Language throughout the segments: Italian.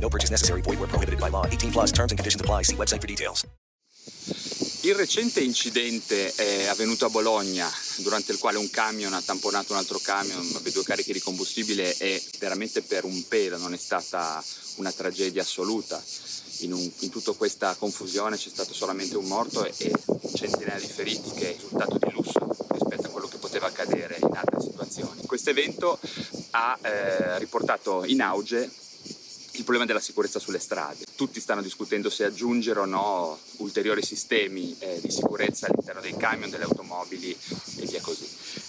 No purchase necessary. Void where prohibited by law. 18 plus terms and conditions apply. See website for details. Il recente incidente è avvenuto a Bologna, durante il quale un camion ha tamponato un altro camion, aveva due carichi di combustibile e veramente per un pelo non è stata una tragedia assoluta. In, un, in tutta questa confusione c'è stato solamente un morto e, e centinaia di feriti che è risultato di lusso rispetto a quello che poteva accadere in altre situazioni. Questo evento ha eh, riportato in auge il problema della sicurezza sulle strade. Tutti stanno discutendo se aggiungere o no ulteriori sistemi eh, di sicurezza all'interno dei camion, delle automobili e via così.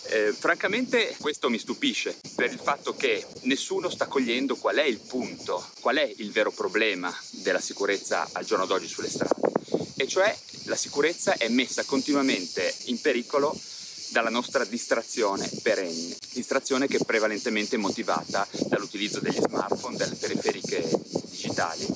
Eh, francamente questo mi stupisce per il fatto che nessuno sta cogliendo qual è il punto, qual è il vero problema della sicurezza al giorno d'oggi sulle strade. E cioè la sicurezza è messa continuamente in pericolo dalla nostra distrazione perenne, distrazione che è prevalentemente motivata dall'utilizzo degli smartphone, delle periferiche digitali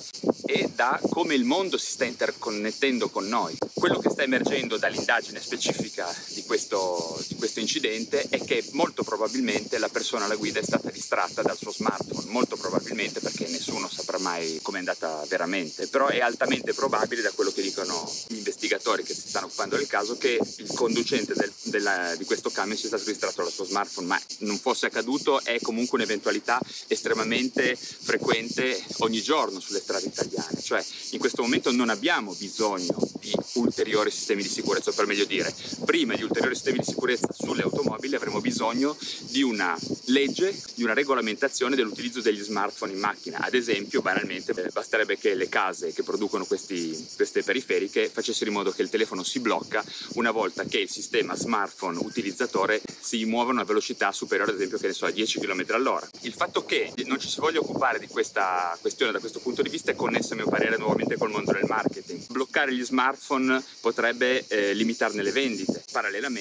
e da come il mondo si sta interconnettendo con noi. Quello che sta emergendo dall'indagine specifica di questo, di questo incidente è che molto probabilmente la persona alla guida è stata distratta dal suo smartphone, molto probabilmente perché nessuno saprà mai come è andata veramente, però è altamente probabile da quello che dicono gli investigatori che si stanno occupando del caso che il conducente del, della, di questo camion sia stato distratto dal suo smartphone, ma non fosse accaduto è comunque un'eventualità estremamente frequente ogni giorno sulle strade italiane, cioè in questo momento non abbiamo bisogno di ulteriori sistemi di sicurezza, per meglio dire, prima di ulteriori sistemi di sicurezza sulle automobili avremo bisogno di una legge, di una regolamentazione dell'utilizzo degli smartphone in macchina. Ad esempio, banalmente, basterebbe che le case che producono questi, queste periferiche facessero in modo che il telefono si blocca una volta che il sistema smartphone utilizzatore si muove a una velocità superiore, ad esempio, che ne so, a 10 km all'ora. Il fatto che non ci si voglia occupare di questa questione da questo punto di vista è connesso, a mio parere, nuovamente col mondo del marketing. Bloccare gli smartphone potrebbe eh, limitarne le vendite. Parallelamente,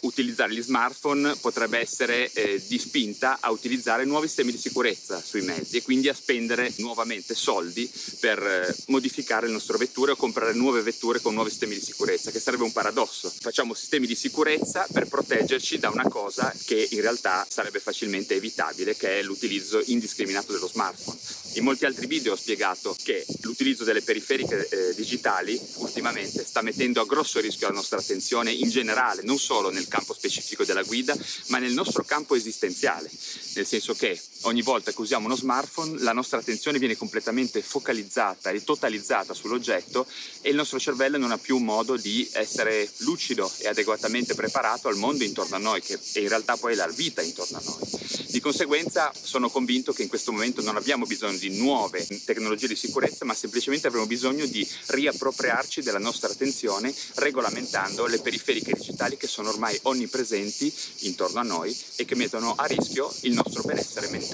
utilizzare gli smartphone potrebbe essere eh, di spinta a utilizzare nuovi sistemi di sicurezza sui mezzi e quindi a spendere nuovamente soldi per eh, modificare le nostre vetture o comprare nuove vetture con nuovi sistemi di sicurezza, che sarebbe un paradosso. Facciamo sistemi di sicurezza per proteggerci da una cosa che in realtà sarebbe facilmente evitabile, che è l'utilizzo indiscriminato dello smartphone. In molti altri video ho spiegato che l'utilizzo delle periferiche eh, digitali ultimamente sta mettendo a grosso rischio la nostra attenzione in generale, non solo nel campo specifico della guida, ma nel nostro campo esistenziale, nel senso che ogni volta che usiamo uno smartphone la nostra attenzione viene completamente focalizzata e totalizzata sull'oggetto e il nostro cervello non ha più modo di essere lucido e adeguatamente preparato al mondo intorno a noi, che è in realtà poi la vita intorno a noi. Di conseguenza sono convinto che in questo momento non abbiamo bisogno di nuove tecnologie di sicurezza, ma semplicemente avremo bisogno di riappropriarci della nostra attenzione regolamentando le periferiche digitali che sono ormai onnipresenti intorno a noi e che mettono a rischio il nostro benessere mentale.